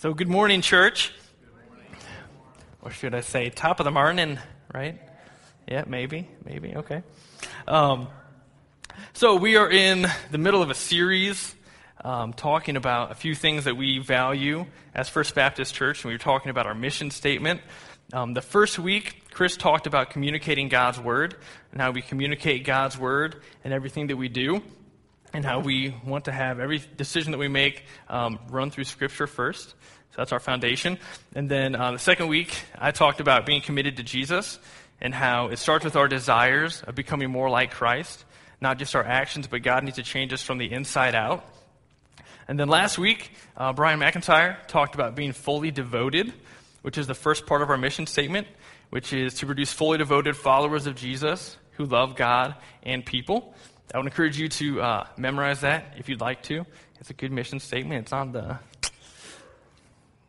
So, good morning, church. Good morning. Or should I say, top of the morning, right? Yeah, maybe, maybe, okay. Um, so, we are in the middle of a series um, talking about a few things that we value as First Baptist Church, and we were talking about our mission statement. Um, the first week, Chris talked about communicating God's Word and how we communicate God's Word and everything that we do, and how we want to have every decision that we make um, run through Scripture first. So that's our foundation. And then uh, the second week, I talked about being committed to Jesus and how it starts with our desires of becoming more like Christ, not just our actions, but God needs to change us from the inside out. And then last week, uh, Brian McIntyre talked about being fully devoted, which is the first part of our mission statement, which is to produce fully devoted followers of Jesus who love God and people. I would encourage you to uh, memorize that if you'd like to. It's a good mission statement. It's on the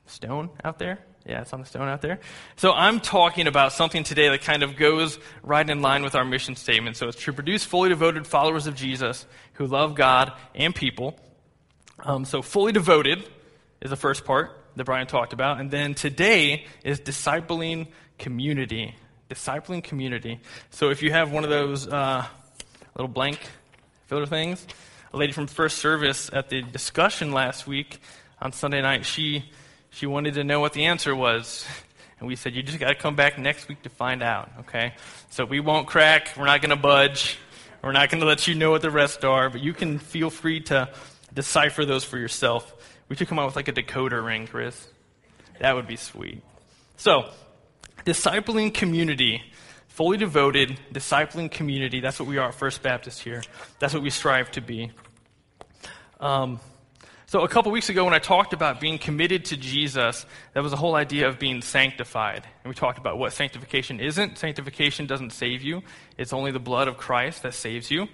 stone out there. Yeah, it's on the stone out there. So I'm talking about something today that kind of goes right in line with our mission statement. So it's to produce fully devoted followers of Jesus who love God and people. Um, so fully devoted is the first part that Brian talked about. And then today is discipling community. Discipling community. So if you have one of those uh, little blank filler things, a lady from first service at the discussion last week on Sunday night, she she wanted to know what the answer was. And we said, You just got to come back next week to find out, okay? So we won't crack. We're not going to budge. We're not going to let you know what the rest are, but you can feel free to decipher those for yourself. We should come out with like a decoder ring, Chris. That would be sweet. So, discipling community, fully devoted, discipling community. That's what we are at First Baptist here. That's what we strive to be. Um, so, a couple weeks ago, when I talked about being committed to Jesus, that was the whole idea of being sanctified. And we talked about what sanctification isn't. Sanctification doesn't save you, it's only the blood of Christ that saves you.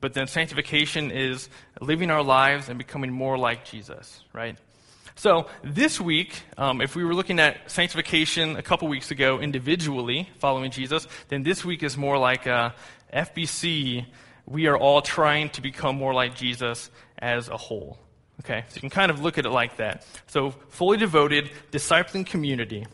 But then sanctification is living our lives and becoming more like Jesus, right? So, this week, um, if we were looking at sanctification a couple weeks ago individually, following Jesus, then this week is more like a FBC. We are all trying to become more like Jesus as a whole. Okay, so you can kind of look at it like that. So, fully devoted, discipling community.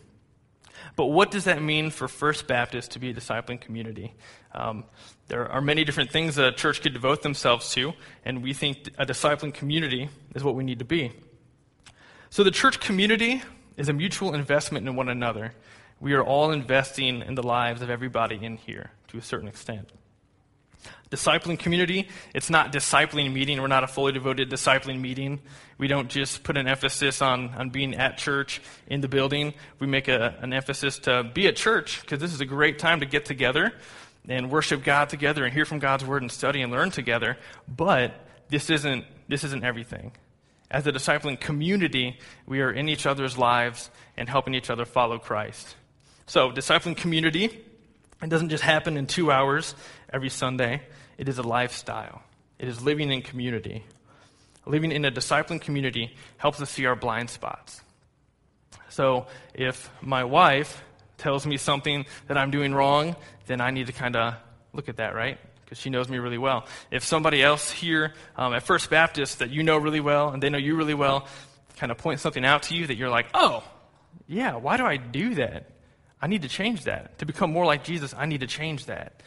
But what does that mean for First Baptist to be a discipling community? Um, there are many different things that a church could devote themselves to, and we think a discipling community is what we need to be. So, the church community is a mutual investment in one another. We are all investing in the lives of everybody in here to a certain extent. Discipling community, it's not discipling meeting. We're not a fully devoted discipling meeting. We don't just put an emphasis on, on being at church in the building. We make a, an emphasis to be at church because this is a great time to get together and worship God together and hear from God's word and study and learn together. But this isn't, this isn't everything. As a discipling community, we are in each other's lives and helping each other follow Christ. So, discipling community, it doesn't just happen in two hours every Sunday. It is a lifestyle, it is living in community. Living in a discipling community helps us see our blind spots. So if my wife tells me something that I'm doing wrong, then I need to kind of look at that, right? Because she knows me really well. If somebody else here um, at First Baptist that you know really well and they know you really well kind of point something out to you that you're like, oh, yeah, why do I do that? I need to change that. To become more like Jesus, I need to change that.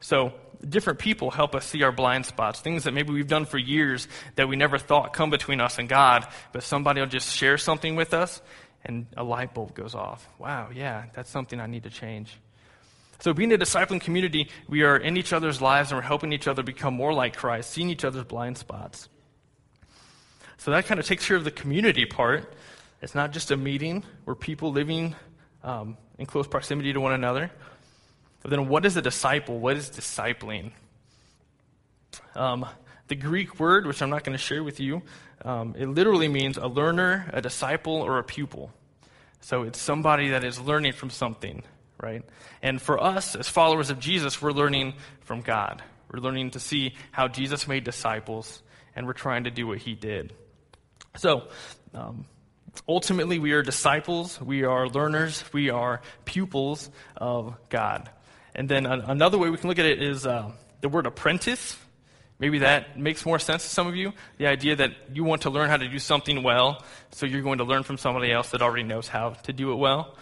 So, different people help us see our blind spots, things that maybe we've done for years that we never thought come between us and God, but somebody will just share something with us and a light bulb goes off. Wow, yeah, that's something I need to change. So, being a discipling community, we are in each other's lives and we're helping each other become more like Christ, seeing each other's blind spots. So, that kind of takes care of the community part. It's not just a meeting, we're people living um, in close proximity to one another. But then, what is a disciple? What is discipling? Um, the Greek word, which I'm not going to share with you, um, it literally means a learner, a disciple, or a pupil. So it's somebody that is learning from something, right? And for us, as followers of Jesus, we're learning from God. We're learning to see how Jesus made disciples, and we're trying to do what he did. So, um, ultimately, we are disciples, we are learners, we are pupils of God. And then another way we can look at it is uh, the word apprentice Maybe that makes more sense to some of you. The idea that you want to learn how to do something well, so you're going to learn from somebody else that already knows how to do it well.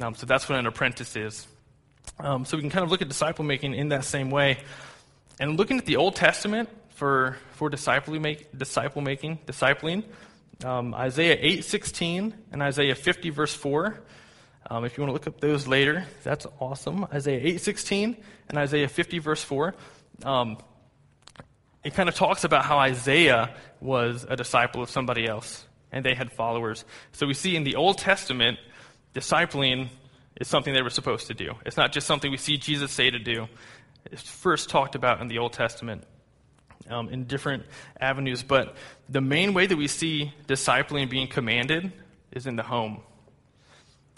Um, so that's what an apprentice is. Um, so we can kind of look at disciple making in that same way. And looking at the Old Testament for, for disciple, make, disciple making, discipling, um, Isaiah 8.16 and Isaiah 50 verse 4. Um, if you want to look up those later, that's awesome. Isaiah 8.16 and Isaiah 50 verse 4. Um, it kind of talks about how Isaiah was a disciple of somebody else and they had followers. So we see in the Old Testament, discipling is something they were supposed to do. It's not just something we see Jesus say to do. It's first talked about in the Old Testament um, in different avenues, but the main way that we see discipling being commanded is in the home.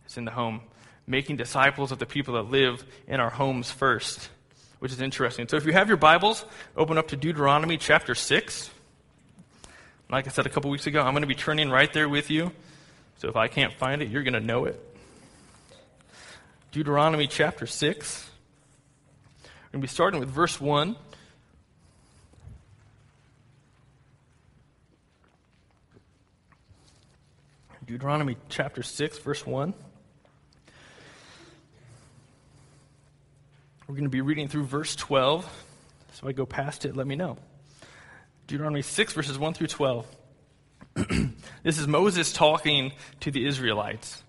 It's in the home. Making disciples of the people that live in our homes first which is interesting. So if you have your Bibles, open up to Deuteronomy chapter 6. Like I said a couple weeks ago, I'm going to be turning right there with you. So if I can't find it, you're going to know it. Deuteronomy chapter 6. We're going to be starting with verse 1. Deuteronomy chapter 6, verse 1. We're going to be reading through verse 12. So if I go past it, let me know. Deuteronomy 6, verses 1 through 12. this is Moses talking to the Israelites.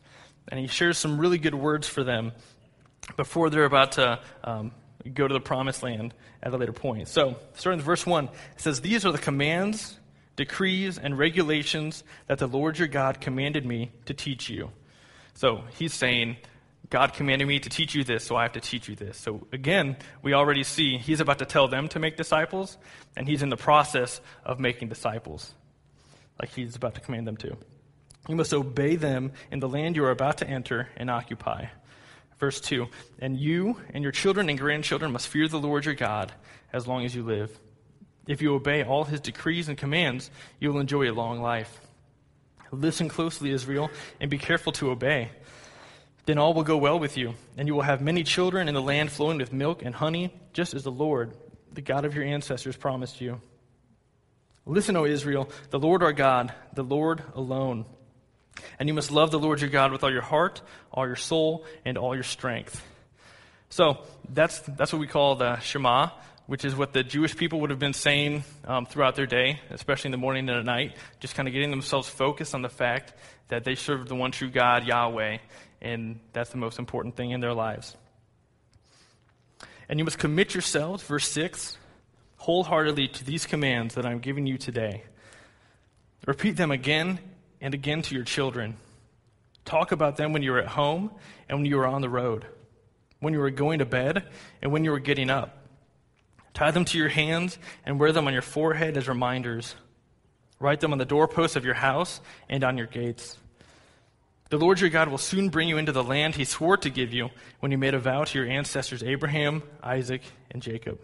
And he shares some really good words for them before they're about to um, go to the promised land at a later point. So, starting with verse 1, it says, These are the commands, decrees, and regulations that the Lord your God commanded me to teach you. So, he's saying, God commanded me to teach you this, so I have to teach you this. So again, we already see he's about to tell them to make disciples, and he's in the process of making disciples, like he's about to command them to. You must obey them in the land you are about to enter and occupy. Verse 2 And you and your children and grandchildren must fear the Lord your God as long as you live. If you obey all his decrees and commands, you will enjoy a long life. Listen closely, Israel, and be careful to obey. Then all will go well with you, and you will have many children in the land flowing with milk and honey, just as the Lord, the God of your ancestors, promised you. Listen, O Israel, the Lord our God, the Lord alone. And you must love the Lord your God with all your heart, all your soul, and all your strength. So that's, that's what we call the Shema, which is what the Jewish people would have been saying um, throughout their day, especially in the morning and at night, just kind of getting themselves focused on the fact that they serve the one true God, Yahweh, and that's the most important thing in their lives. And you must commit yourselves, verse 6, wholeheartedly to these commands that I'm giving you today. Repeat them again and again to your children. Talk about them when you are at home and when you are on the road, when you are going to bed and when you are getting up. Tie them to your hands and wear them on your forehead as reminders. Write them on the doorposts of your house and on your gates. The Lord your God will soon bring you into the land he swore to give you when he made a vow to your ancestors Abraham, Isaac, and Jacob.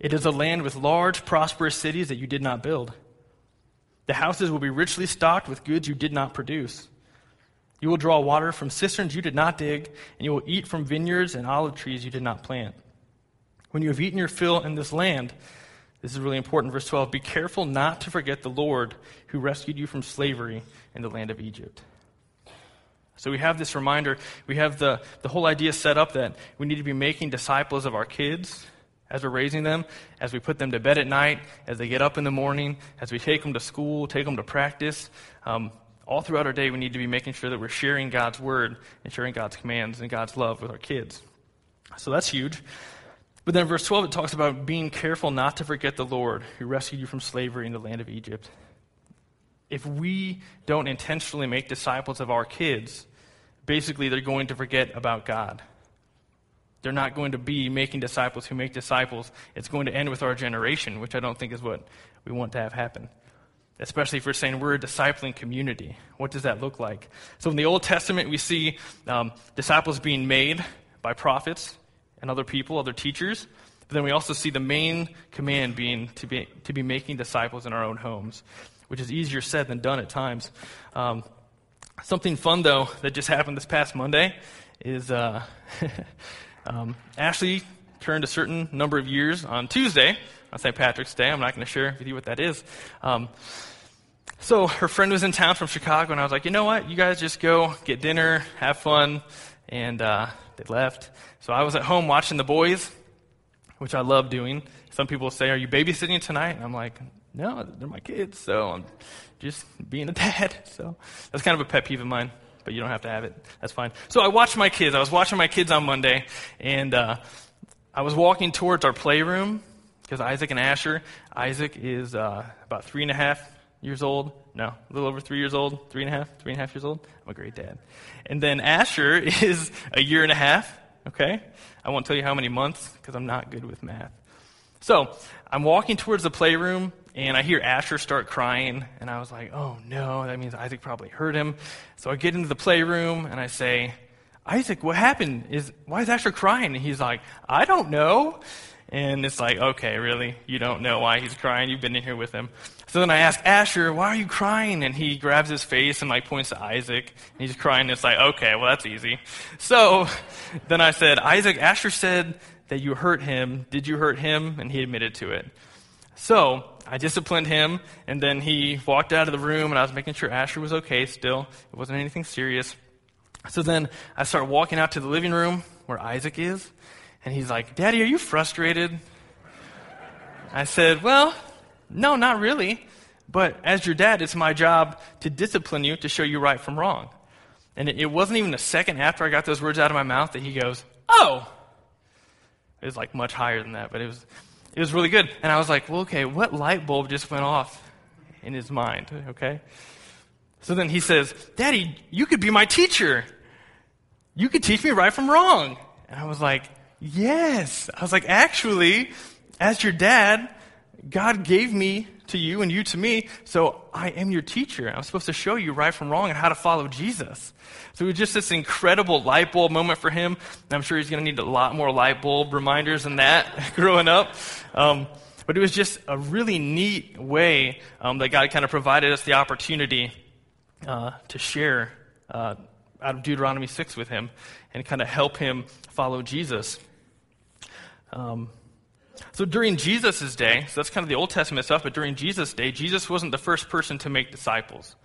It is a land with large, prosperous cities that you did not build. The houses will be richly stocked with goods you did not produce. You will draw water from cisterns you did not dig, and you will eat from vineyards and olive trees you did not plant. When you have eaten your fill in this land, this is really important, verse 12 be careful not to forget the Lord who rescued you from slavery in the land of Egypt. So we have this reminder, we have the, the whole idea set up that we need to be making disciples of our kids as we're raising them, as we put them to bed at night, as they get up in the morning, as we take them to school, take them to practice. Um, all throughout our day, we need to be making sure that we're sharing God's word and sharing God's commands and God's love with our kids. So that's huge. But then verse 12, it talks about being careful not to forget the Lord who rescued you from slavery in the land of Egypt. If we don't intentionally make disciples of our kids, basically they're going to forget about God. They're not going to be making disciples who make disciples. It's going to end with our generation, which I don't think is what we want to have happen. Especially if we're saying we're a discipling community. What does that look like? So in the Old Testament, we see um, disciples being made by prophets and other people, other teachers. But then we also see the main command being to be, to be making disciples in our own homes, which is easier said than done at times. Um, Something fun, though, that just happened this past Monday is uh, um, Ashley turned a certain number of years on Tuesday, on St. Patrick's Day. I'm not going to share with you what that is. Um, so her friend was in town from Chicago, and I was like, you know what? You guys just go get dinner, have fun, and uh, they left. So I was at home watching the boys, which I love doing. Some people say, "Are you babysitting tonight?" And I'm like, "No, they're my kids." So I'm just being a dad. So that's kind of a pet peeve of mine, but you don't have to have it. That's fine. So I watched my kids. I was watching my kids on Monday, and uh, I was walking towards our playroom because Isaac and Asher. Isaac is uh, about three and a half years old. No, a little over three years old. Three and a half. Three and a half years old. I'm a great dad. And then Asher is a year and a half. Okay, I won't tell you how many months because I'm not good with math. So I'm walking towards the playroom and I hear Asher start crying, and I was like, oh no, that means Isaac probably hurt him. So I get into the playroom and I say, Isaac, what happened? Is why is Asher crying? And he's like, I don't know. And it's like, okay, really? You don't know why he's crying? You've been in here with him. So then I ask Asher, why are you crying? And he grabs his face and like points to Isaac. And he's crying. And It's like, okay, well, that's easy. So then I said, Isaac, Asher said that you hurt him. Did you hurt him? And he admitted to it. So I disciplined him, and then he walked out of the room, and I was making sure Asher was okay still. It wasn't anything serious. So then I start walking out to the living room where Isaac is, and he's like, Daddy, are you frustrated? I said, Well, no, not really. But as your dad, it's my job to discipline you to show you right from wrong. And it wasn't even a second after I got those words out of my mouth that he goes, Oh! It was like much higher than that, but it was, it was really good. And I was like, Well, okay, what light bulb just went off in his mind? Okay? So then he says, Daddy, you could be my teacher. You could teach me right from wrong. And I was like, Yes. I was like, Actually, as your dad, God gave me to you and you to me, so I am your teacher. I'm supposed to show you right from wrong and how to follow Jesus. So it was just this incredible light bulb moment for him. I'm sure he's going to need a lot more light bulb reminders than that growing up. Um, but it was just a really neat way um, that God kind of provided us the opportunity uh, to share uh, out of Deuteronomy 6 with him and kind of help him follow Jesus. Um, so during Jesus' day, so that's kind of the Old Testament stuff, but during Jesus' day, Jesus wasn't the first person to make disciples.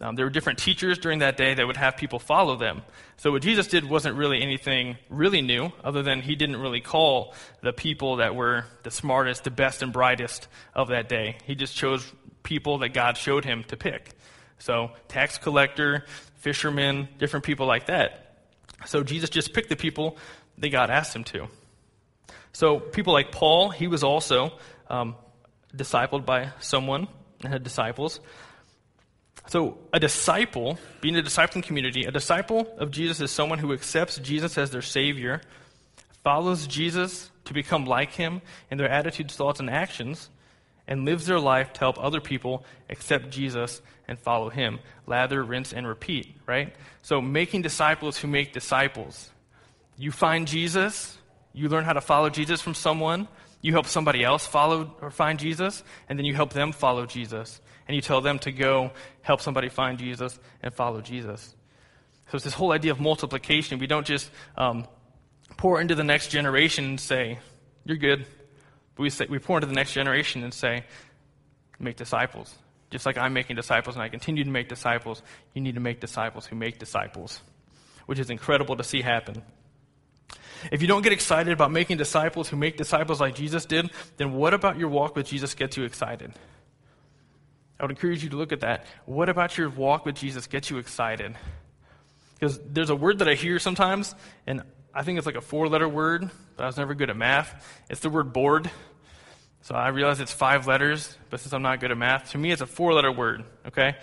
Um, there were different teachers during that day that would have people follow them. So what Jesus did wasn't really anything really new, other than he didn't really call the people that were the smartest, the best, and brightest of that day. He just chose people that God showed him to pick. So tax collector, fishermen, different people like that. So Jesus just picked the people that God asked him to. So people like Paul, he was also um, discipled by someone and had disciples. So a disciple, being a discipling community, a disciple of Jesus is someone who accepts Jesus as their Savior, follows Jesus to become like Him in their attitudes, thoughts, and actions, and lives their life to help other people accept Jesus and follow Him. Lather, rinse, and repeat, right? So making disciples who make disciples. You find Jesus, you learn how to follow Jesus from someone, you help somebody else follow or find Jesus, and then you help them follow Jesus. And you tell them to go help somebody find Jesus and follow Jesus. So it's this whole idea of multiplication. We don't just um, pour into the next generation and say, You're good. But we, say, we pour into the next generation and say, Make disciples. Just like I'm making disciples and I continue to make disciples, you need to make disciples who make disciples, which is incredible to see happen. If you don't get excited about making disciples who make disciples like Jesus did, then what about your walk with Jesus gets you excited? I would encourage you to look at that. What about your walk with Jesus gets you excited? Because there's a word that I hear sometimes, and I think it's like a four letter word, but I was never good at math. It's the word bored. So I realize it's five letters, but since I'm not good at math, to me it's a four letter word, okay?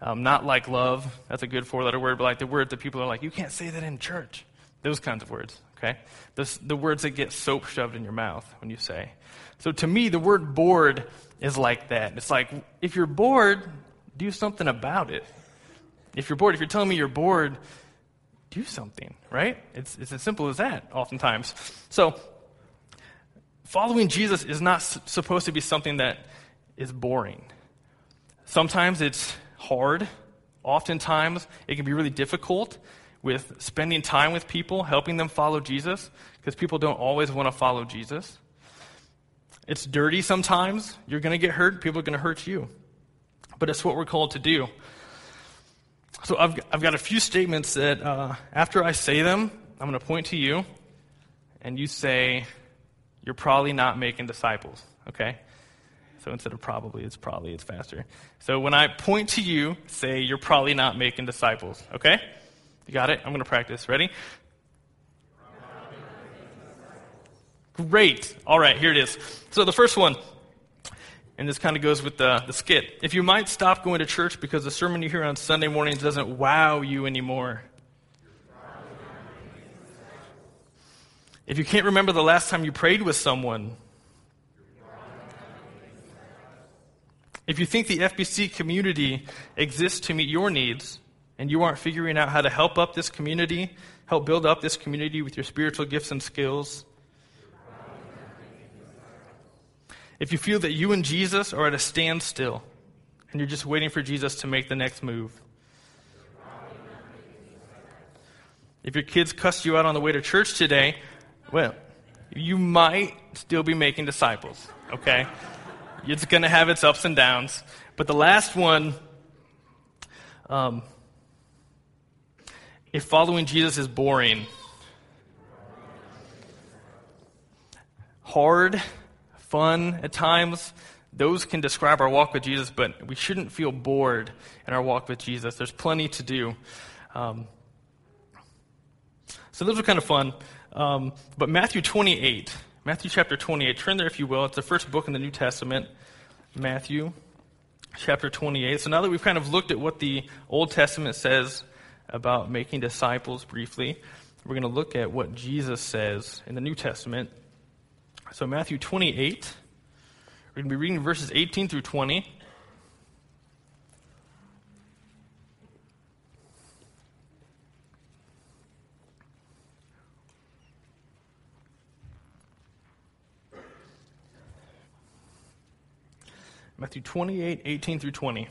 Um, not like love. That's a good four letter word, but like the word that people are like, you can't say that in church. Those kinds of words, okay? The, the words that get soap shoved in your mouth when you say. So to me, the word bored is like that. It's like, if you're bored, do something about it. If you're bored, if you're telling me you're bored, do something, right? It's, it's as simple as that, oftentimes. So, following Jesus is not s- supposed to be something that is boring. Sometimes it's hard. Oftentimes, it can be really difficult with spending time with people, helping them follow Jesus, because people don't always want to follow Jesus. It's dirty sometimes. You're going to get hurt. People are going to hurt you. But it's what we're called to do. So I've, I've got a few statements that uh, after I say them, I'm going to point to you, and you say, You're probably not making disciples, okay? So instead of probably, it's probably, it's faster. So when I point to you, say, You're probably not making disciples, okay? You got it? I'm going to practice. Ready? Great. All right, here it is. So the first one, and this kind of goes with the, the skit. If you might stop going to church because the sermon you hear on Sunday mornings doesn't wow you anymore. If you can't remember the last time you prayed with someone. If you think the FBC community exists to meet your needs and you aren't figuring out how to help up this community, help build up this community with your spiritual gifts and skills, If you feel that you and Jesus are at a standstill and you're just waiting for Jesus to make the next move. If your kids cussed you out on the way to church today, well, you might still be making disciples, okay? It's going to have its ups and downs. But the last one, um, if following Jesus is boring, hard, fun at times. Those can describe our walk with Jesus, but we shouldn't feel bored in our walk with Jesus. There's plenty to do. Um, so those are kind of fun. Um, but Matthew 28, Matthew chapter 28, turn there if you will. It's the first book in the New Testament, Matthew chapter 28. So now that we've kind of looked at what the Old Testament says about making disciples briefly, we're going to look at what Jesus says in the New Testament so, Matthew 28, we're going to be reading verses 18 through 20. Matthew 28, 18 through 20.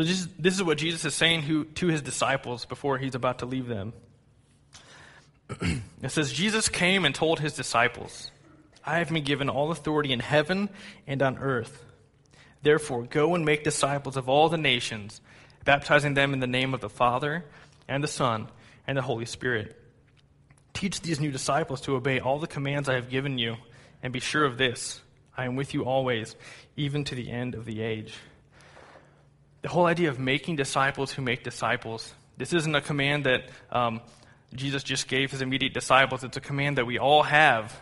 So, this, this is what Jesus is saying who, to his disciples before he's about to leave them. it says, Jesus came and told his disciples, I have been given all authority in heaven and on earth. Therefore, go and make disciples of all the nations, baptizing them in the name of the Father and the Son and the Holy Spirit. Teach these new disciples to obey all the commands I have given you, and be sure of this I am with you always, even to the end of the age. The whole idea of making disciples who make disciples, this isn't a command that um, Jesus just gave his immediate disciples. It's a command that we all have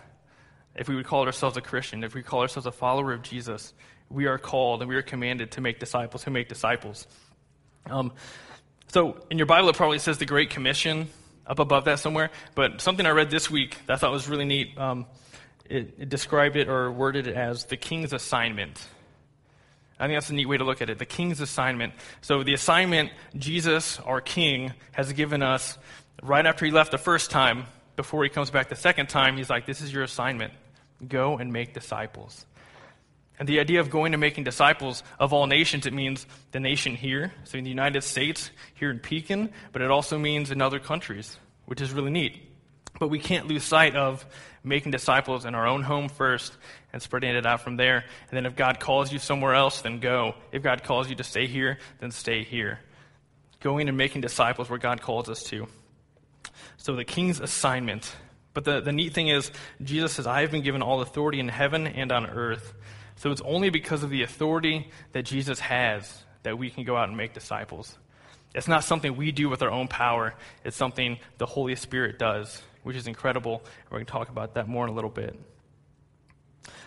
if we would call ourselves a Christian, if we call ourselves a follower of Jesus. We are called and we are commanded to make disciples who make disciples. Um, so in your Bible, it probably says the Great Commission up above that somewhere. But something I read this week that I thought was really neat, um, it, it described it or worded it as the king's assignment. I think that's a neat way to look at it. The king's assignment. So, the assignment Jesus, our king, has given us right after he left the first time, before he comes back the second time, he's like, This is your assignment. Go and make disciples. And the idea of going and making disciples of all nations, it means the nation here, so in the United States, here in Pekin, but it also means in other countries, which is really neat. But we can't lose sight of making disciples in our own home first and spreading it out from there. And then if God calls you somewhere else, then go. If God calls you to stay here, then stay here. Going and making disciples where God calls us to. So the king's assignment. But the, the neat thing is, Jesus says, I have been given all authority in heaven and on earth. So it's only because of the authority that Jesus has that we can go out and make disciples. It's not something we do with our own power, it's something the Holy Spirit does, which is incredible. We're going to talk about that more in a little bit.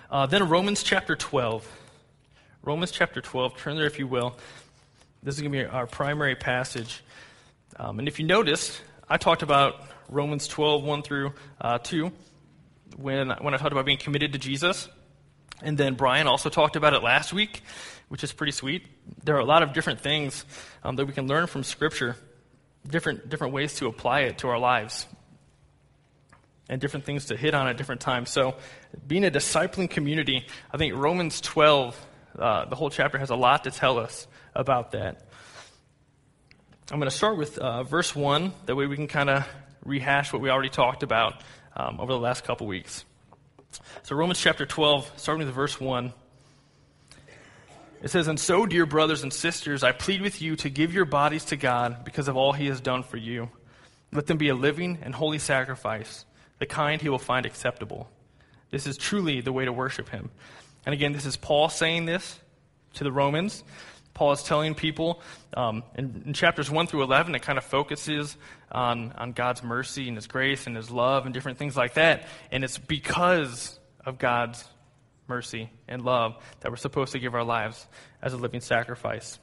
Uh, then Romans chapter 12. Romans chapter 12, turn there if you will. This is going to be our primary passage. Um, and if you notice, I talked about Romans 12, 1 through uh, 2, when, when I talked about being committed to Jesus. And then Brian also talked about it last week, which is pretty sweet. There are a lot of different things um, that we can learn from Scripture, different, different ways to apply it to our lives, and different things to hit on at different times. So, being a discipling community, I think Romans 12, uh, the whole chapter has a lot to tell us about that. I'm going to start with uh, verse 1. That way we can kind of rehash what we already talked about um, over the last couple weeks. So, Romans chapter 12, starting with verse 1. It says, And so, dear brothers and sisters, I plead with you to give your bodies to God because of all he has done for you. Let them be a living and holy sacrifice, the kind he will find acceptable. This is truly the way to worship him. And again, this is Paul saying this to the Romans. Paul is telling people um, in, in, chapters 1 through 11, it kind of focuses on, on God's mercy and His grace and His love and different things like that. And it's because of God's mercy and love that we're supposed to give our lives as a living sacrifice.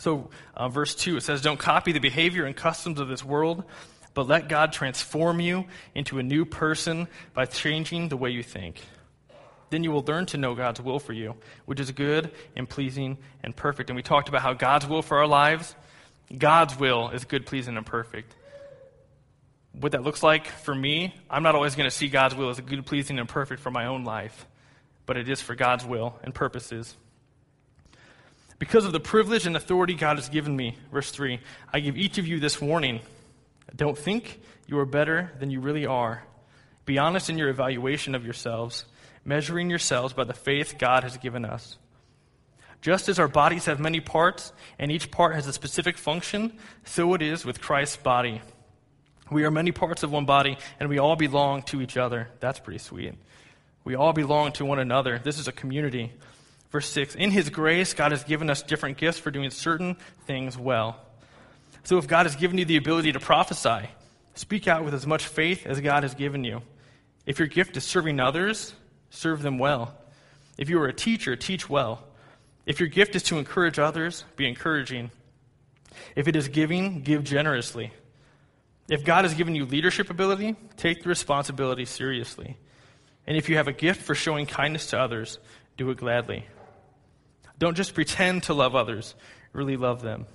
So, uh, verse 2, it says, Don't copy the behavior and customs of this world, but let God transform you into a new person by changing the way you think. Then you will learn to know God's will for you, which is good and pleasing and perfect. And we talked about how God's will for our lives, God's will is good, pleasing, and perfect. What that looks like for me, I'm not always going to see God's will as good, pleasing, and perfect for my own life, but it is for God's will and purposes. Because of the privilege and authority God has given me, verse 3, I give each of you this warning. Don't think you are better than you really are. Be honest in your evaluation of yourselves measuring yourselves by the faith God has given us. Just as our bodies have many parts, and each part has a specific function, so it is with Christ's body. We are many parts of one body, and we all belong to each other. That's pretty sweet. We all belong to one another. This is a community. Verse 6 In His grace, God has given us different gifts for doing certain things well. So if God has given you the ability to prophesy, speak out with as much faith as God has given you. If your gift is serving others, serve them well. If you are a teacher, teach well. If your gift is to encourage others, be encouraging. If it is giving, give generously. If God has given you leadership ability, take the responsibility seriously. And if you have a gift for showing kindness to others, do it gladly. Don't just pretend to love others, really love them.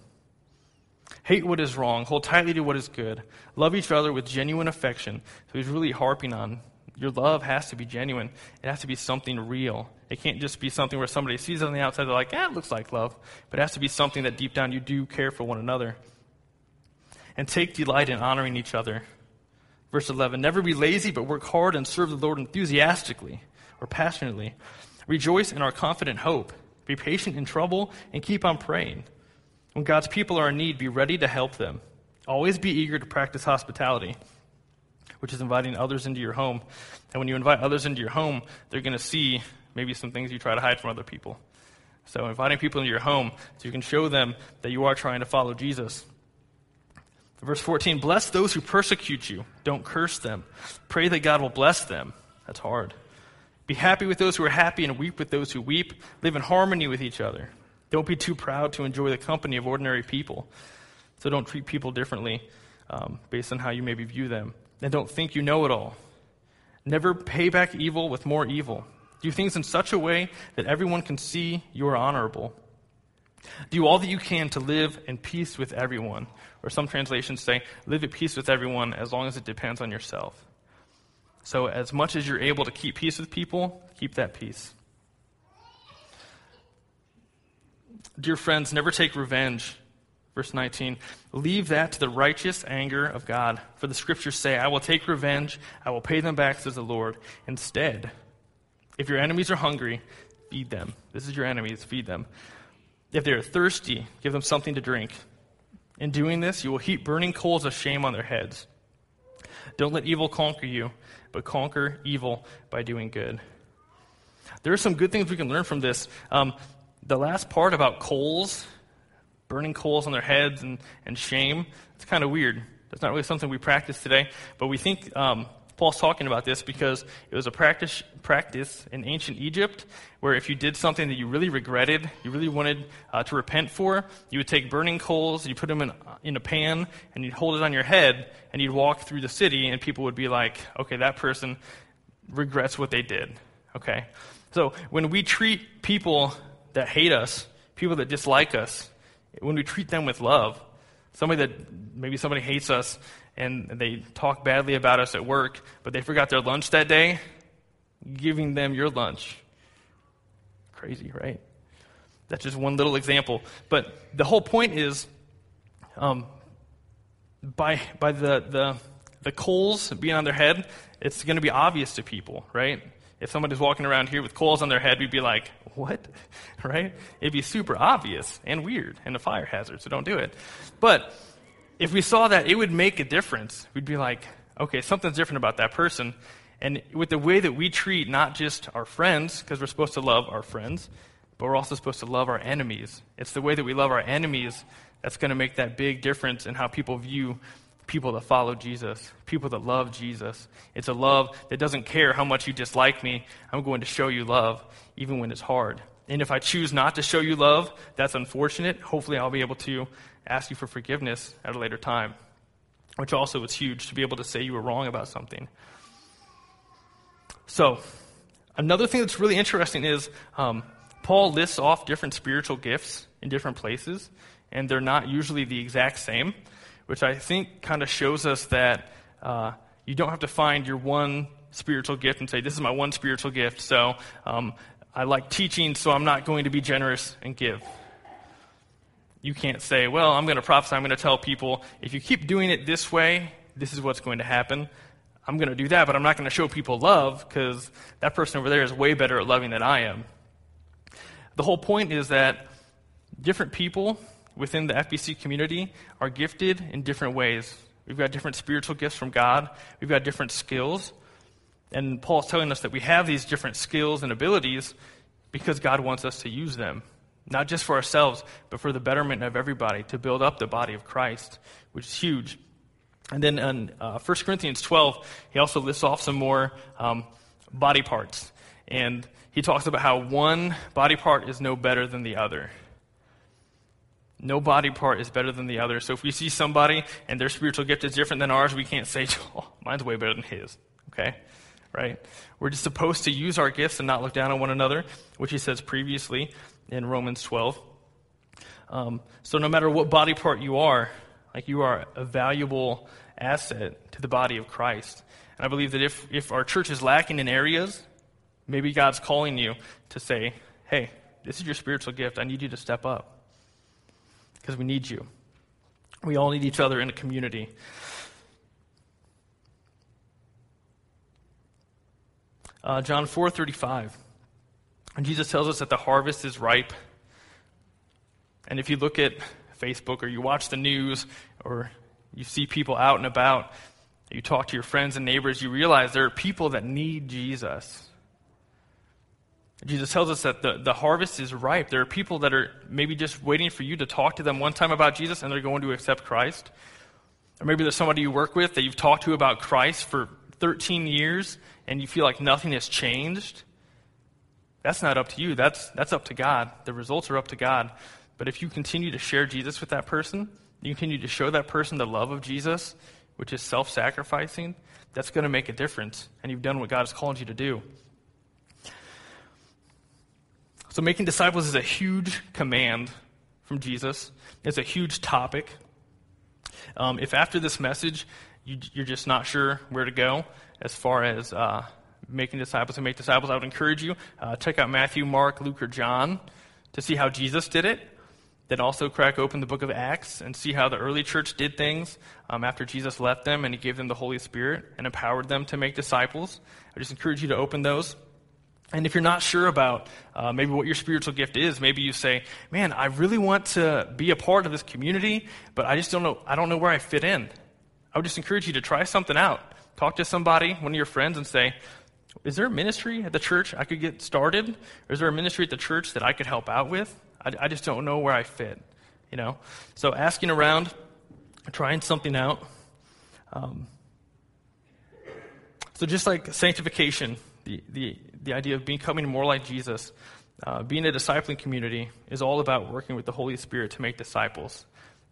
Hate what is wrong, hold tightly to what is good. Love each other with genuine affection. So he's really harping on your love has to be genuine. It has to be something real. It can't just be something where somebody sees it on the outside, they're like, yeah, it looks like love. But it has to be something that deep down you do care for one another. And take delight in honoring each other. Verse 11 Never be lazy, but work hard and serve the Lord enthusiastically or passionately. Rejoice in our confident hope. Be patient in trouble and keep on praying. When God's people are in need, be ready to help them. Always be eager to practice hospitality which is inviting others into your home. And when you invite others into your home, they're going to see maybe some things you try to hide from other people. So, inviting people into your home so you can show them that you are trying to follow Jesus. Verse 14 Bless those who persecute you, don't curse them. Pray that God will bless them. That's hard. Be happy with those who are happy and weep with those who weep. Live in harmony with each other. Don't be too proud to enjoy the company of ordinary people. So don't treat people differently um, based on how you maybe view them and don't think you know it all. Never pay back evil with more evil. Do things in such a way that everyone can see you are honorable. Do all that you can to live in peace with everyone. Or some translations say, live at peace with everyone as long as it depends on yourself. So, as much as you're able to keep peace with people, keep that peace. Dear friends, never take revenge Verse 19, leave that to the righteous anger of God. For the scriptures say, I will take revenge, I will pay them back, says the Lord. Instead, if your enemies are hungry, feed them. This is your enemies, feed them. If they are thirsty, give them something to drink. In doing this, you will heap burning coals of shame on their heads. Don't let evil conquer you, but conquer evil by doing good. There are some good things we can learn from this. Um, the last part about coals burning coals on their heads and, and shame. It's kind of weird. That's not really something we practice today, but we think um, Paul's talking about this because it was a practice, practice in ancient Egypt where if you did something that you really regretted, you really wanted uh, to repent for, you would take burning coals, you put them in, in a pan, and you'd hold it on your head, and you'd walk through the city, and people would be like, okay, that person regrets what they did. Okay? So when we treat people that hate us, people that dislike us, when we treat them with love, somebody that maybe somebody hates us and they talk badly about us at work, but they forgot their lunch that day, giving them your lunch. Crazy, right? That's just one little example. But the whole point is um, by, by the, the, the coals being on their head, it's going to be obvious to people, right? If somebody's walking around here with coals on their head, we'd be like, what? right? It'd be super obvious and weird and a fire hazard, so don't do it. But if we saw that, it would make a difference. We'd be like, okay, something's different about that person. And with the way that we treat not just our friends, because we're supposed to love our friends, but we're also supposed to love our enemies. It's the way that we love our enemies that's going to make that big difference in how people view people that follow Jesus, people that love Jesus. It's a love that doesn't care how much you dislike me. I'm going to show you love, even when it's hard. And if I choose not to show you love, that's unfortunate. Hopefully, I'll be able to ask you for forgiveness at a later time, which also is huge to be able to say you were wrong about something. So, another thing that's really interesting is um, Paul lists off different spiritual gifts in different places, and they're not usually the exact same, which I think kind of shows us that uh, you don't have to find your one spiritual gift and say, This is my one spiritual gift, so um, I like teaching, so I'm not going to be generous and give. You can't say, Well, I'm going to prophesy, I'm going to tell people, if you keep doing it this way, this is what's going to happen. I'm going to do that, but I'm not going to show people love because that person over there is way better at loving than I am. The whole point is that different people within the FBC community are gifted in different ways. We've got different spiritual gifts from God, we've got different skills. And Paul's telling us that we have these different skills and abilities because God wants us to use them, not just for ourselves, but for the betterment of everybody, to build up the body of Christ, which is huge. And then in uh, 1 Corinthians 12, he also lists off some more um, body parts. And he talks about how one body part is no better than the other. No body part is better than the other. So if we see somebody and their spiritual gift is different than ours, we can't say, oh, mine's way better than his. Okay? Right? We're just supposed to use our gifts and not look down on one another, which he says previously in Romans 12. Um, so no matter what body part you are, like you are a valuable asset to the body of Christ. And I believe that if, if our church is lacking in areas, maybe God's calling you to say, hey, this is your spiritual gift. I need you to step up because we need you. We all need each other in a community. Uh, John 4:35. And Jesus tells us that the harvest is ripe. And if you look at Facebook or you watch the news or you see people out and about, you talk to your friends and neighbors, you realize there are people that need Jesus. Jesus tells us that the, the harvest is ripe. There are people that are maybe just waiting for you to talk to them one time about Jesus and they're going to accept Christ. Or maybe there's somebody you work with that you've talked to about Christ for 13 years and you feel like nothing has changed. That's not up to you. That's, that's up to God. The results are up to God. But if you continue to share Jesus with that person, you continue to show that person the love of Jesus, which is self sacrificing, that's going to make a difference. And you've done what God has called you to do. So, making disciples is a huge command from Jesus, it's a huge topic. Um, if after this message you, are just not sure where to go as far as uh, making disciples and make disciples, I would encourage you uh, check out Matthew, Mark, Luke, or John to see how Jesus did it. Then also crack open the book of Acts and see how the early church did things um, after Jesus left them and he gave them the Holy Spirit and empowered them to make disciples. I just encourage you to open those. And if you're not sure about uh, maybe what your spiritual gift is, maybe you say, "Man, I really want to be a part of this community, but I just don't know. I don't know where I fit in." I would just encourage you to try something out. Talk to somebody, one of your friends, and say, "Is there a ministry at the church I could get started? Or is there a ministry at the church that I could help out with?" I, I just don't know where I fit, you know? So asking around, trying something out. Um, so just like sanctification, the, the, the idea of becoming more like Jesus, uh, being a discipling community is all about working with the Holy Spirit to make disciples.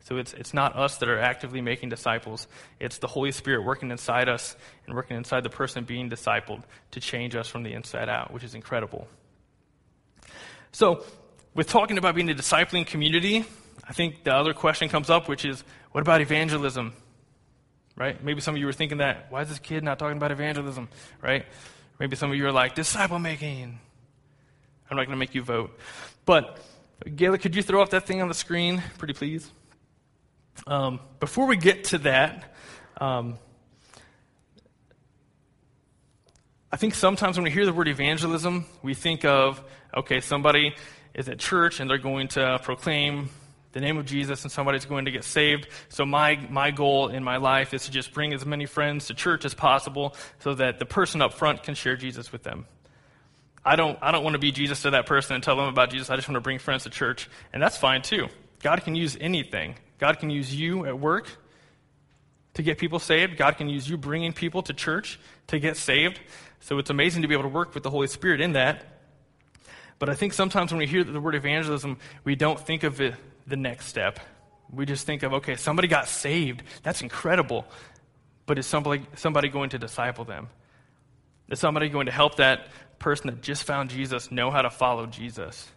So it's, it's not us that are actively making disciples. It's the Holy Spirit working inside us and working inside the person being discipled to change us from the inside out, which is incredible. So with talking about being a discipling community, I think the other question comes up, which is what about evangelism? Right? Maybe some of you were thinking that. Why is this kid not talking about evangelism? Right? Maybe some of you are like, disciple making. I'm not going to make you vote. But, Gayla, could you throw up that thing on the screen, pretty please? Um, before we get to that, um, I think sometimes when we hear the word evangelism, we think of, okay, somebody is at church and they're going to proclaim the name of Jesus and somebody's going to get saved. So my, my goal in my life is to just bring as many friends to church as possible so that the person up front can share Jesus with them. I don't, I don't want to be Jesus to that person and tell them about Jesus. I just want to bring friends to church. And that's fine too. God can use anything. God can use you at work to get people saved. God can use you bringing people to church to get saved. So it's amazing to be able to work with the Holy Spirit in that. But I think sometimes when we hear the word evangelism, we don't think of it the next step. We just think of, okay, somebody got saved. That's incredible. But is somebody, somebody going to disciple them? Is somebody going to help that person that just found Jesus know how to follow Jesus?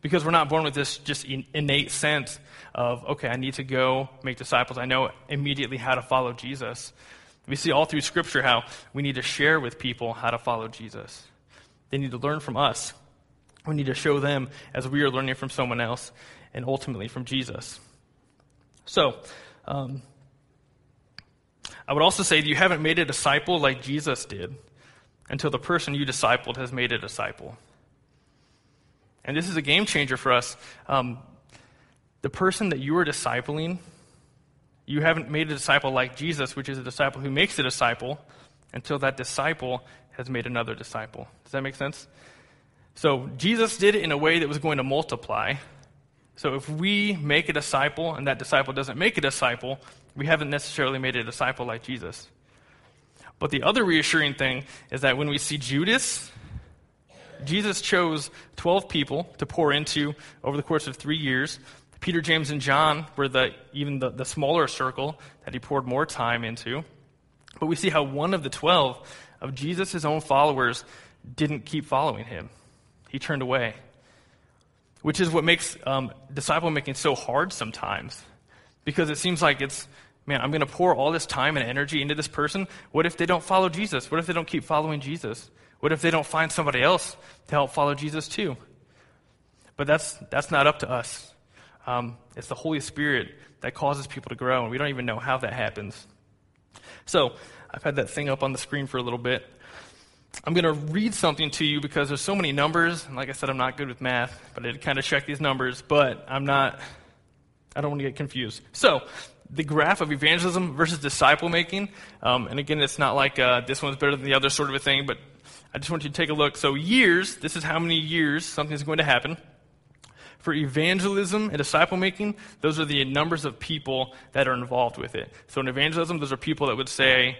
Because we're not born with this just innate sense of, okay, I need to go make disciples. I know immediately how to follow Jesus. We see all through Scripture how we need to share with people how to follow Jesus. They need to learn from us. We need to show them as we are learning from someone else and ultimately from Jesus. So, um, I would also say that you haven't made a disciple like Jesus did until the person you discipled has made a disciple. And this is a game changer for us. Um, the person that you are discipling, you haven't made a disciple like Jesus, which is a disciple who makes a disciple, until that disciple has made another disciple. Does that make sense? So Jesus did it in a way that was going to multiply. So if we make a disciple and that disciple doesn't make a disciple, we haven't necessarily made a disciple like Jesus. But the other reassuring thing is that when we see Judas, Jesus chose 12 people to pour into over the course of three years. Peter, James, and John were the, even the, the smaller circle that he poured more time into. But we see how one of the 12 of Jesus' own followers didn't keep following him. He turned away, which is what makes um, disciple making so hard sometimes. Because it seems like it's, man, I'm going to pour all this time and energy into this person. What if they don't follow Jesus? What if they don't keep following Jesus? What if they don't find somebody else to help follow Jesus too? But that's, that's not up to us. Um, it's the Holy Spirit that causes people to grow, and we don't even know how that happens. So, I've had that thing up on the screen for a little bit. I'm going to read something to you because there's so many numbers, and like I said, I'm not good with math, but I did kind of check these numbers, but I'm not, I don't want to get confused. So, the graph of evangelism versus disciple making, um, and again, it's not like uh, this one's better than the other sort of a thing, but I just want you to take a look. So, years, this is how many years something's going to happen. For evangelism and disciple making, those are the numbers of people that are involved with it. So, in evangelism, those are people that would say,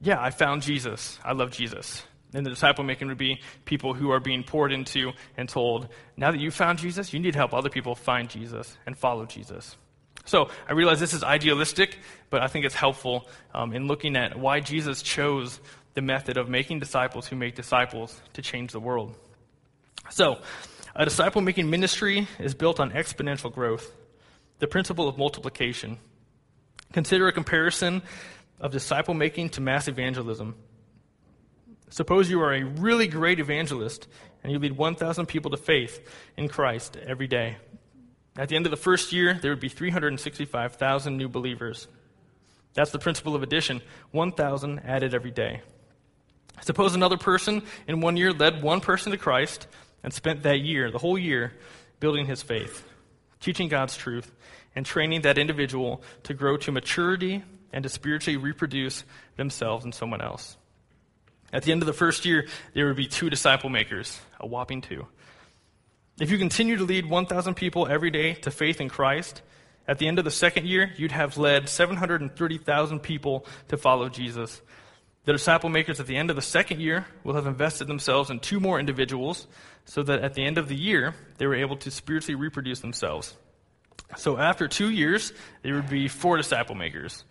Yeah, I found Jesus. I love Jesus. And the disciple making would be people who are being poured into and told, Now that you found Jesus, you need to help other people find Jesus and follow Jesus. So I realize this is idealistic, but I think it's helpful um, in looking at why Jesus chose the method of making disciples who make disciples to change the world. So, a disciple making ministry is built on exponential growth, the principle of multiplication. Consider a comparison of disciple making to mass evangelism. Suppose you are a really great evangelist and you lead 1,000 people to faith in Christ every day. At the end of the first year, there would be 365,000 new believers. That's the principle of addition 1,000 added every day. Suppose another person in one year led one person to Christ and spent that year, the whole year, building his faith, teaching God's truth, and training that individual to grow to maturity and to spiritually reproduce themselves and someone else. At the end of the first year, there would be two disciple makers, a whopping two. If you continue to lead 1,000 people every day to faith in Christ, at the end of the second year, you'd have led 730,000 people to follow Jesus. The disciple makers at the end of the second year will have invested themselves in two more individuals so that at the end of the year, they were able to spiritually reproduce themselves. So after two years, there would be four disciple makers.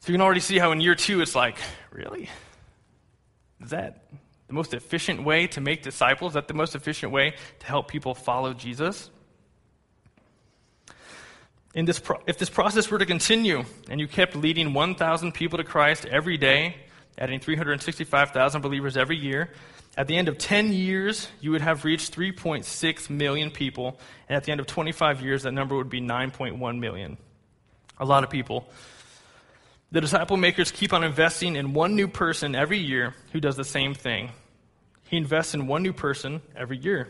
So you can already see how in year two it's like, really? Is that the most efficient way to make disciples? Is that the most efficient way to help people follow Jesus? In this pro- if this process were to continue and you kept leading 1,000 people to Christ every day, adding 365,000 believers every year, at the end of 10 years, you would have reached 3.6 million people, and at the end of 25 years, that number would be 9.1 million. A lot of people. The disciple makers keep on investing in one new person every year who does the same thing. He invests in one new person every year.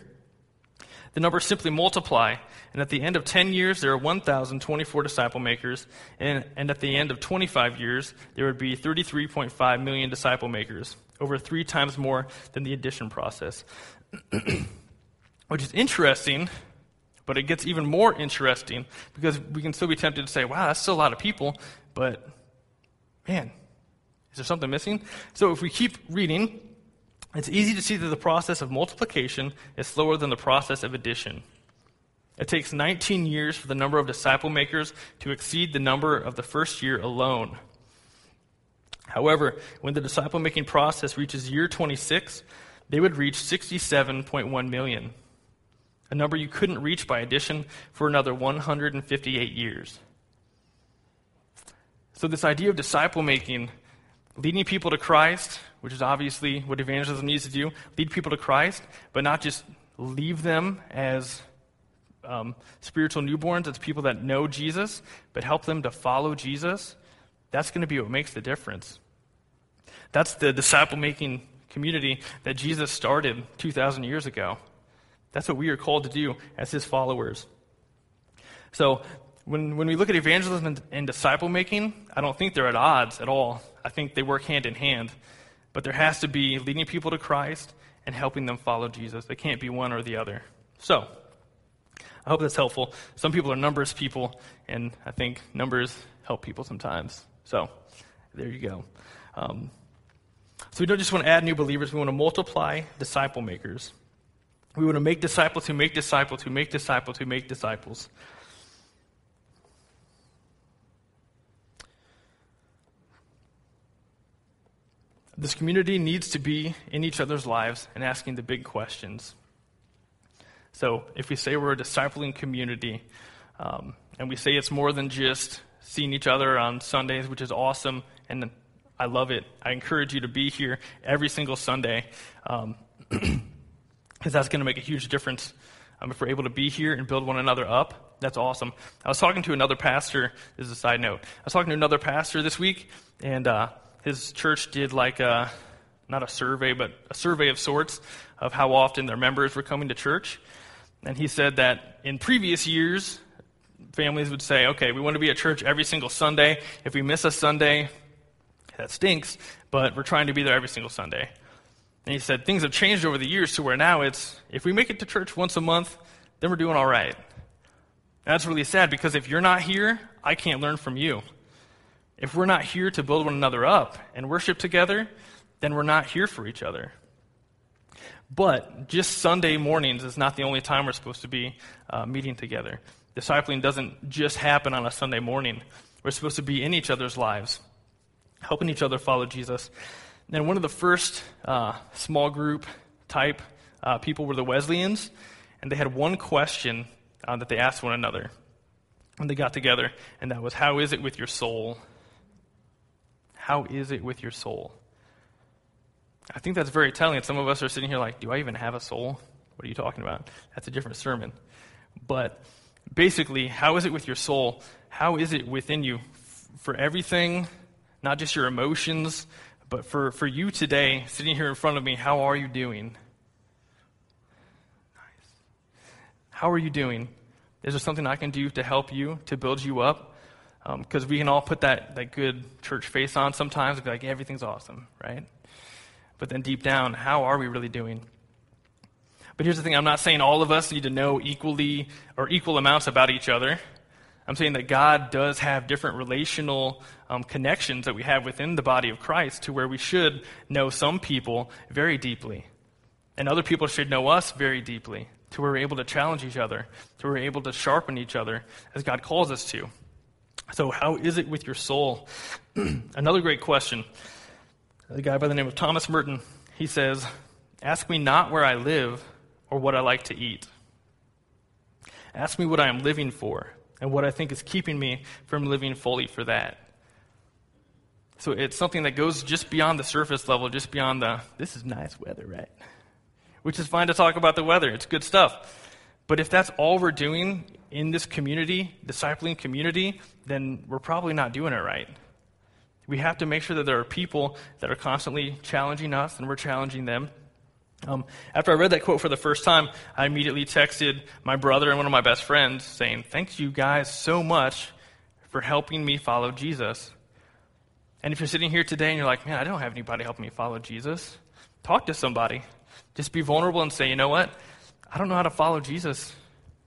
The numbers simply multiply, and at the end of 10 years, there are 1,024 disciple makers, and, and at the end of 25 years, there would be 33.5 million disciple makers, over three times more than the addition process. Which is interesting, but it gets even more interesting because we can still be tempted to say, wow, that's still a lot of people, but man, is there something missing? So if we keep reading, it's easy to see that the process of multiplication is slower than the process of addition. It takes 19 years for the number of disciple makers to exceed the number of the first year alone. However, when the disciple making process reaches year 26, they would reach 67.1 million, a number you couldn't reach by addition for another 158 years. So, this idea of disciple making, leading people to Christ, which is obviously what evangelism needs to do lead people to Christ, but not just leave them as um, spiritual newborns, as people that know Jesus, but help them to follow Jesus. That's going to be what makes the difference. That's the disciple making community that Jesus started 2,000 years ago. That's what we are called to do as his followers. So, when, when we look at evangelism and, and disciple making, I don't think they're at odds at all. I think they work hand in hand. But there has to be leading people to Christ and helping them follow Jesus. They can't be one or the other. So, I hope that's helpful. Some people are numbers people, and I think numbers help people sometimes. So, there you go. Um, so, we don't just want to add new believers, we want to multiply disciple makers. We want to make disciples who make disciples who make disciples who make disciples. This community needs to be in each other's lives and asking the big questions. So, if we say we're a discipling community, um, and we say it's more than just seeing each other on Sundays, which is awesome, and I love it. I encourage you to be here every single Sunday, because um, that's going to make a huge difference. Um, if we're able to be here and build one another up, that's awesome. I was talking to another pastor. This is a side note. I was talking to another pastor this week, and uh, his church did like a, not a survey, but a survey of sorts of how often their members were coming to church. And he said that in previous years, families would say, okay, we want to be at church every single Sunday. If we miss a Sunday, that stinks, but we're trying to be there every single Sunday. And he said things have changed over the years to where now it's, if we make it to church once a month, then we're doing all right. That's really sad because if you're not here, I can't learn from you. If we're not here to build one another up and worship together, then we're not here for each other. But just Sunday mornings is not the only time we're supposed to be uh, meeting together. Discipling doesn't just happen on a Sunday morning. We're supposed to be in each other's lives, helping each other follow Jesus. And one of the first uh, small group type uh, people were the Wesleyans, and they had one question uh, that they asked one another when they got together, and that was, How is it with your soul? How is it with your soul? I think that's very telling. Some of us are sitting here like, do I even have a soul? What are you talking about? That's a different sermon. But basically, how is it with your soul? How is it within you for everything, not just your emotions, but for, for you today, sitting here in front of me, how are you doing? Nice. How are you doing? Is there something I can do to help you, to build you up? Because um, we can all put that, that good church face on sometimes and be like, yeah, everything's awesome, right? But then deep down, how are we really doing? But here's the thing I'm not saying all of us need to know equally or equal amounts about each other. I'm saying that God does have different relational um, connections that we have within the body of Christ to where we should know some people very deeply. And other people should know us very deeply to where we're able to challenge each other, to where we're able to sharpen each other as God calls us to. So, how is it with your soul? Another great question. A guy by the name of Thomas Merton, he says, Ask me not where I live or what I like to eat. Ask me what I am living for and what I think is keeping me from living fully for that. So it's something that goes just beyond the surface level, just beyond the, this is nice weather, right? Which is fine to talk about the weather, it's good stuff. But if that's all we're doing in this community, discipling community, then we're probably not doing it right. We have to make sure that there are people that are constantly challenging us and we're challenging them. Um, after I read that quote for the first time, I immediately texted my brother and one of my best friends saying, Thanks you guys so much for helping me follow Jesus. And if you're sitting here today and you're like, Man, I don't have anybody helping me follow Jesus, talk to somebody. Just be vulnerable and say, You know what? I don't know how to follow Jesus.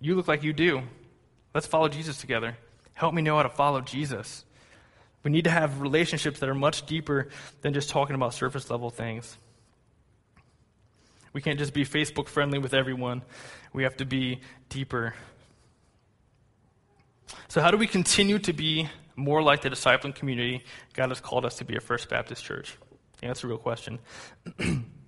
You look like you do. Let's follow Jesus together. Help me know how to follow Jesus. We need to have relationships that are much deeper than just talking about surface level things. We can't just be Facebook friendly with everyone. We have to be deeper. So, how do we continue to be more like the discipling community God has called us to be a First Baptist church? Yeah, that's a real question.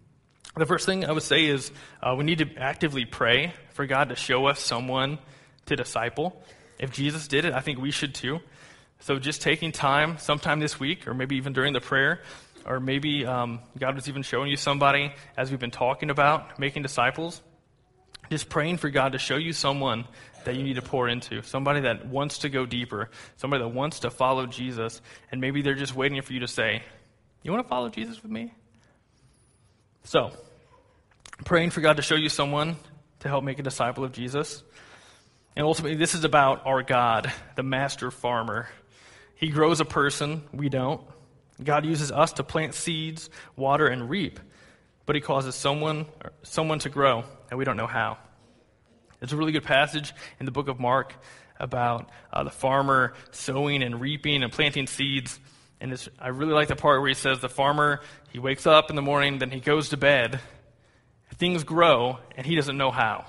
the first thing I would say is uh, we need to actively pray for God to show us someone to disciple. If Jesus did it, I think we should too. So, just taking time sometime this week, or maybe even during the prayer, or maybe um, God was even showing you somebody as we've been talking about making disciples. Just praying for God to show you someone that you need to pour into, somebody that wants to go deeper, somebody that wants to follow Jesus, and maybe they're just waiting for you to say, You want to follow Jesus with me? So, praying for God to show you someone to help make a disciple of Jesus. And ultimately, this is about our God, the master farmer. He grows a person, we don't. God uses us to plant seeds, water, and reap, but He causes someone, someone to grow, and we don't know how. It's a really good passage in the book of Mark about uh, the farmer sowing and reaping and planting seeds. And I really like the part where he says the farmer, he wakes up in the morning, then he goes to bed. Things grow, and he doesn't know how.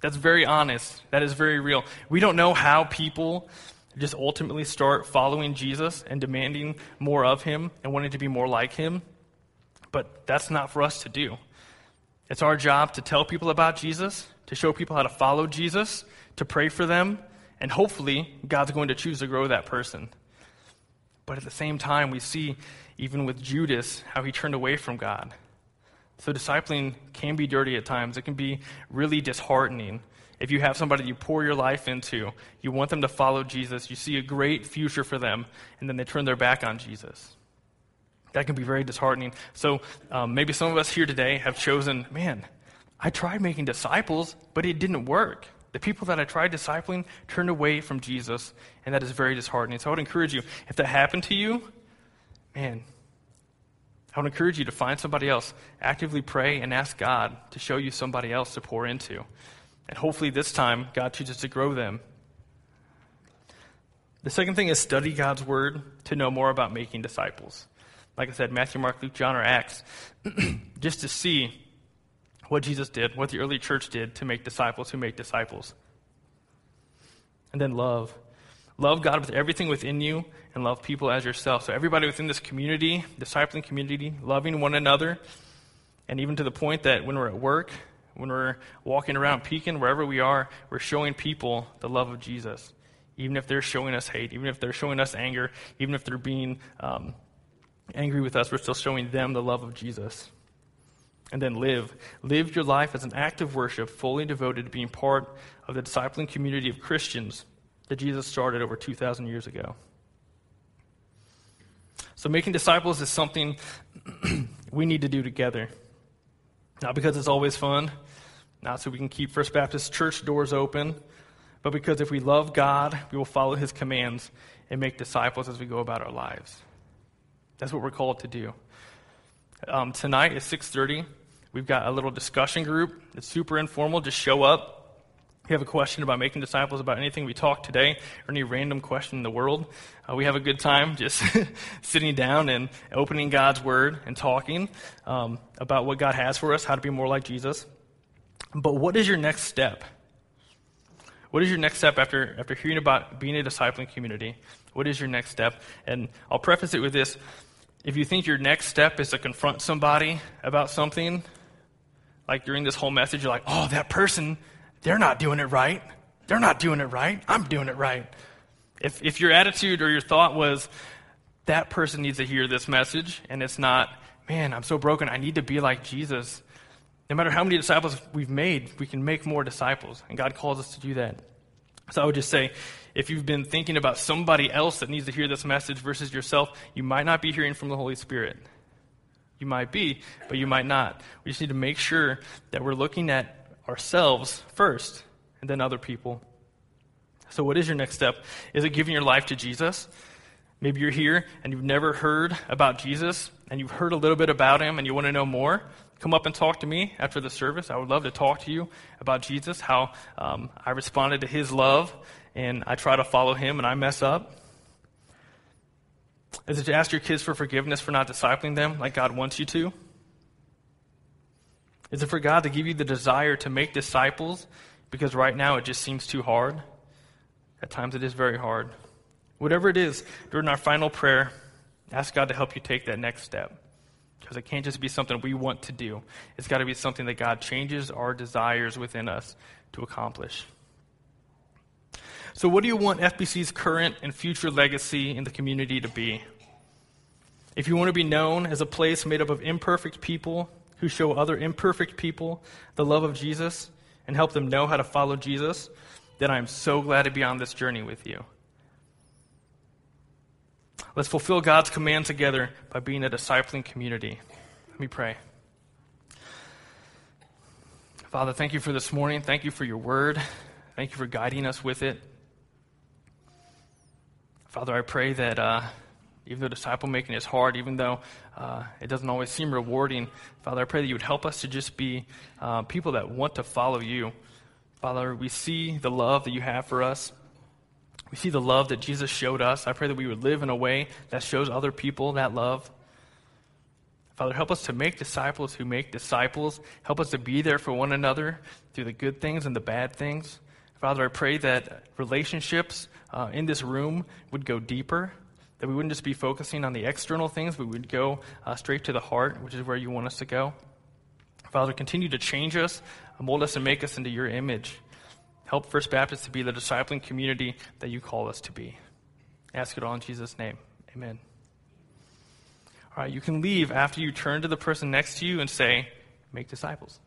That's very honest. That is very real. We don't know how people just ultimately start following Jesus and demanding more of him and wanting to be more like him. But that's not for us to do. It's our job to tell people about Jesus, to show people how to follow Jesus, to pray for them, and hopefully God's going to choose to grow that person. But at the same time, we see, even with Judas, how he turned away from God. So discipling can be dirty at times. It can be really disheartening. If you have somebody you pour your life into, you want them to follow Jesus, you see a great future for them, and then they turn their back on Jesus. That can be very disheartening. So um, maybe some of us here today have chosen, man, I tried making disciples, but it didn't work. The people that I tried discipling turned away from Jesus, and that is very disheartening. So I would encourage you, if that happened to you, man, I would encourage you to find somebody else. Actively pray and ask God to show you somebody else to pour into. And hopefully, this time, God chooses to grow them. The second thing is study God's word to know more about making disciples. Like I said, Matthew, Mark, Luke, John, or Acts, just to see what Jesus did, what the early church did to make disciples who make disciples. And then love. Love God with everything within you and love people as yourself. So, everybody within this community, discipling community, loving one another, and even to the point that when we're at work, when we're walking around Pekin, wherever we are, we're showing people the love of Jesus. Even if they're showing us hate, even if they're showing us anger, even if they're being um, angry with us, we're still showing them the love of Jesus. And then live. Live your life as an act of worship, fully devoted to being part of the discipling community of Christians that Jesus started over 2,000 years ago. So, making disciples is something we need to do together. Not because it's always fun, not so we can keep First Baptist Church doors open, but because if we love God, we will follow his commands and make disciples as we go about our lives. That's what we're called to do. Um, tonight at 6.30, we've got a little discussion group. It's super informal. Just show up. If you have a question about making disciples, about anything we talked today, or any random question in the world, uh, we have a good time just sitting down and opening God's Word and talking um, about what God has for us, how to be more like Jesus. But what is your next step? What is your next step after, after hearing about being a discipling community? What is your next step? And I'll preface it with this. If you think your next step is to confront somebody about something, like during this whole message, you're like, oh, that person they're not doing it right. They're not doing it right. I'm doing it right. If, if your attitude or your thought was, that person needs to hear this message, and it's not, man, I'm so broken, I need to be like Jesus. No matter how many disciples we've made, we can make more disciples, and God calls us to do that. So I would just say, if you've been thinking about somebody else that needs to hear this message versus yourself, you might not be hearing from the Holy Spirit. You might be, but you might not. We just need to make sure that we're looking at ourselves first and then other people. So, what is your next step? Is it giving your life to Jesus? Maybe you're here and you've never heard about Jesus and you've heard a little bit about him and you want to know more. Come up and talk to me after the service. I would love to talk to you about Jesus, how um, I responded to his love and I try to follow him and I mess up. Is it to ask your kids for forgiveness for not discipling them like God wants you to? Is it for God to give you the desire to make disciples because right now it just seems too hard? At times it is very hard. Whatever it is, during our final prayer, ask God to help you take that next step. Because it can't just be something we want to do, it's got to be something that God changes our desires within us to accomplish. So, what do you want FBC's current and future legacy in the community to be? If you want to be known as a place made up of imperfect people who show other imperfect people the love of Jesus and help them know how to follow Jesus, then I'm so glad to be on this journey with you. Let's fulfill God's command together by being a discipling community. Let me pray. Father, thank you for this morning. Thank you for your word. Thank you for guiding us with it. Father, I pray that uh, even though disciple making is hard, even though uh, it doesn't always seem rewarding, Father, I pray that you would help us to just be uh, people that want to follow you. Father, we see the love that you have for us. We see the love that Jesus showed us. I pray that we would live in a way that shows other people that love. Father, help us to make disciples who make disciples. Help us to be there for one another through the good things and the bad things. Father, I pray that relationships uh, in this room would go deeper, that we wouldn't just be focusing on the external things, but we would go uh, straight to the heart, which is where you want us to go. Father, continue to change us, mold us, and make us into your image. Help First Baptist to be the discipling community that you call us to be. ask it all in Jesus' name. Amen. All right, you can leave after you turn to the person next to you and say, Make disciples.